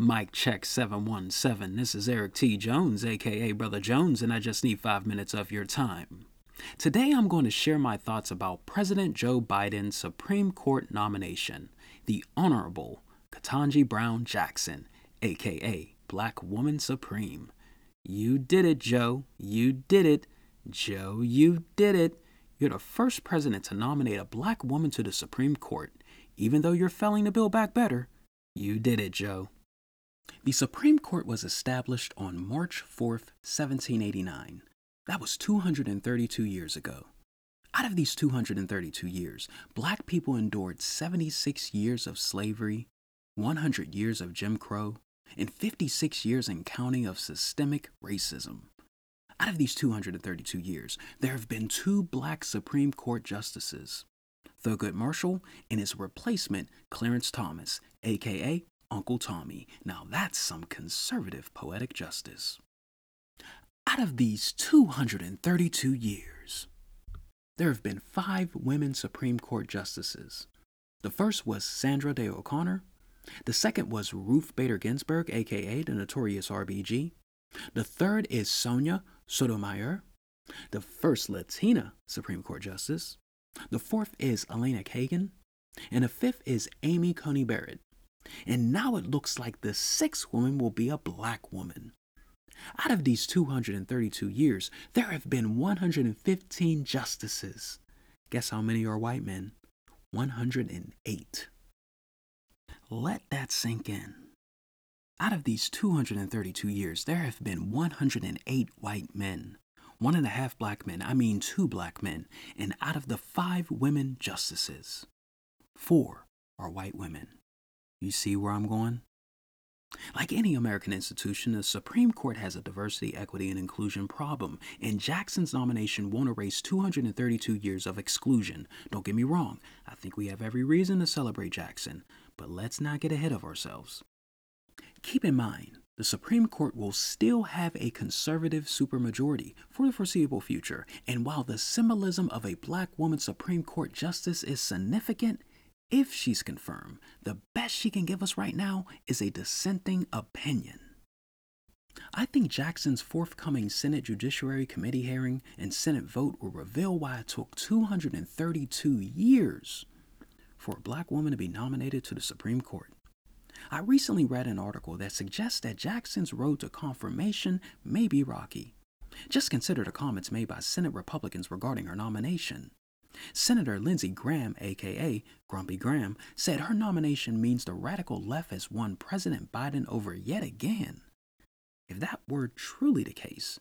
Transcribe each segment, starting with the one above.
Mic check 717. This is Eric T. Jones, aka Brother Jones, and I just need five minutes of your time. Today I'm going to share my thoughts about President Joe Biden's Supreme Court nomination, the Honorable Ketanji Brown Jackson, aka Black Woman Supreme. You did it, Joe. You did it. Joe, you did it. You're the first president to nominate a black woman to the Supreme Court. Even though you're failing to build back better, you did it, Joe. The Supreme Court was established on March 4, 1789. That was 232 years ago. Out of these 232 years, black people endured 76 years of slavery, 100 years of Jim Crow, and 56 years and counting of systemic racism. Out of these 232 years, there have been two black Supreme Court justices Thurgood Marshall and his replacement, Clarence Thomas, aka Uncle Tommy. Now that's some conservative poetic justice. Out of these 232 years, there have been five women Supreme Court justices. The first was Sandra Day O'Connor. The second was Ruth Bader Ginsburg, aka the notorious RBG. The third is Sonia Sotomayor, the first Latina Supreme Court justice. The fourth is Elena Kagan. And the fifth is Amy Coney Barrett. And now it looks like the sixth woman will be a black woman. Out of these 232 years, there have been 115 justices. Guess how many are white men? 108. Let that sink in. Out of these 232 years, there have been 108 white men, one and a half black men, I mean two black men, and out of the five women justices, four are white women. You see where I'm going? Like any American institution, the Supreme Court has a diversity, equity, and inclusion problem, and Jackson's nomination won't erase 232 years of exclusion. Don't get me wrong, I think we have every reason to celebrate Jackson, but let's not get ahead of ourselves. Keep in mind, the Supreme Court will still have a conservative supermajority for the foreseeable future, and while the symbolism of a black woman Supreme Court justice is significant, if she's confirmed, the best she can give us right now is a dissenting opinion. I think Jackson's forthcoming Senate Judiciary Committee hearing and Senate vote will reveal why it took 232 years for a black woman to be nominated to the Supreme Court. I recently read an article that suggests that Jackson's road to confirmation may be rocky. Just consider the comments made by Senate Republicans regarding her nomination. Senator Lindsey Graham, aka Grumpy Graham, said her nomination means the radical left has won President Biden over yet again. If that were truly the case,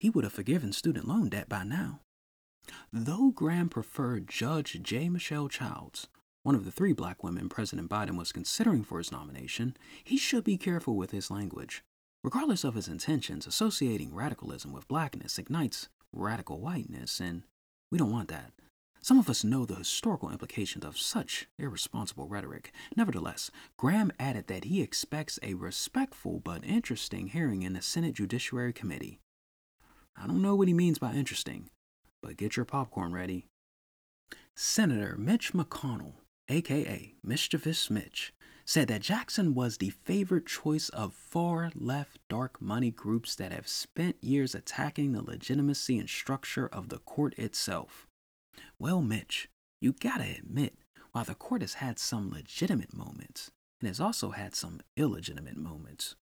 he would have forgiven student loan debt by now. Though Graham preferred Judge J. Michelle Childs, one of the three black women President Biden was considering for his nomination, he should be careful with his language. Regardless of his intentions, associating radicalism with blackness ignites radical whiteness, and we don't want that. Some of us know the historical implications of such irresponsible rhetoric. Nevertheless, Graham added that he expects a respectful but interesting hearing in the Senate Judiciary Committee. I don't know what he means by interesting, but get your popcorn ready. Senator Mitch McConnell, aka Mischievous Mitch, said that Jackson was the favorite choice of far left dark money groups that have spent years attacking the legitimacy and structure of the court itself. Well, Mitch, you gotta admit, while the court has had some legitimate moments, it has also had some illegitimate moments.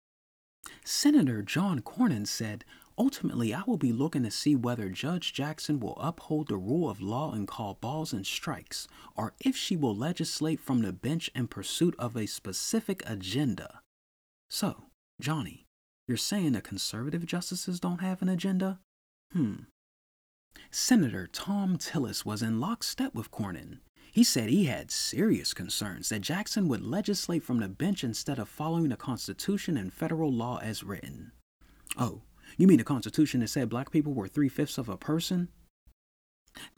Senator John Cornyn said, Ultimately, I will be looking to see whether Judge Jackson will uphold the rule of law and call balls and strikes, or if she will legislate from the bench in pursuit of a specific agenda. So, Johnny, you're saying the conservative justices don't have an agenda? Hmm, Senator Thom Tillis was in lockstep with Cornyn. He said he had serious concerns that Jackson would legislate from the bench instead of following the Constitution and federal law as written. Oh, you mean the Constitution that said black people were three fifths of a person?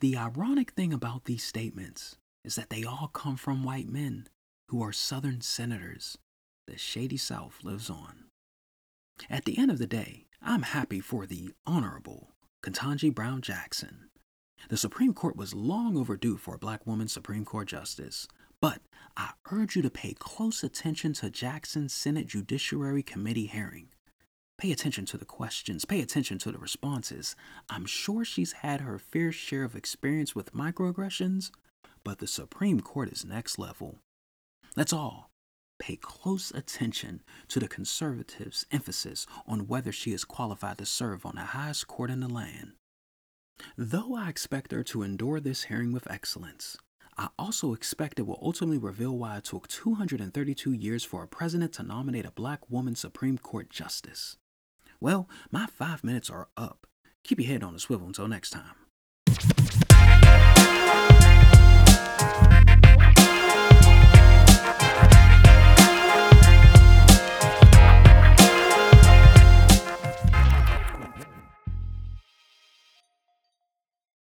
The ironic thing about these statements is that they all come from white men who are Southern senators. The shady South lives on. At the end of the day, I'm happy for the Honorable Ketanji Brown Jackson. The Supreme Court was long overdue for a black woman Supreme Court justice, But I urge you to pay close attention to Jackson's Senate Judiciary Committee hearing. Pay attention to the questions, pay attention to the responses. I'm sure she's had her fair share of experience with microaggressions, but the Supreme Court is next level. That's all. Pay close attention to the conservatives' emphasis on whether she is qualified to serve on the highest court in the land. Though I expect her to endure this hearing with excellence, I also expect it will ultimately reveal why it took 232 years for a president to nominate a black woman Supreme Court justice. Well, my five minutes are up. Keep your head on the swivel until next time.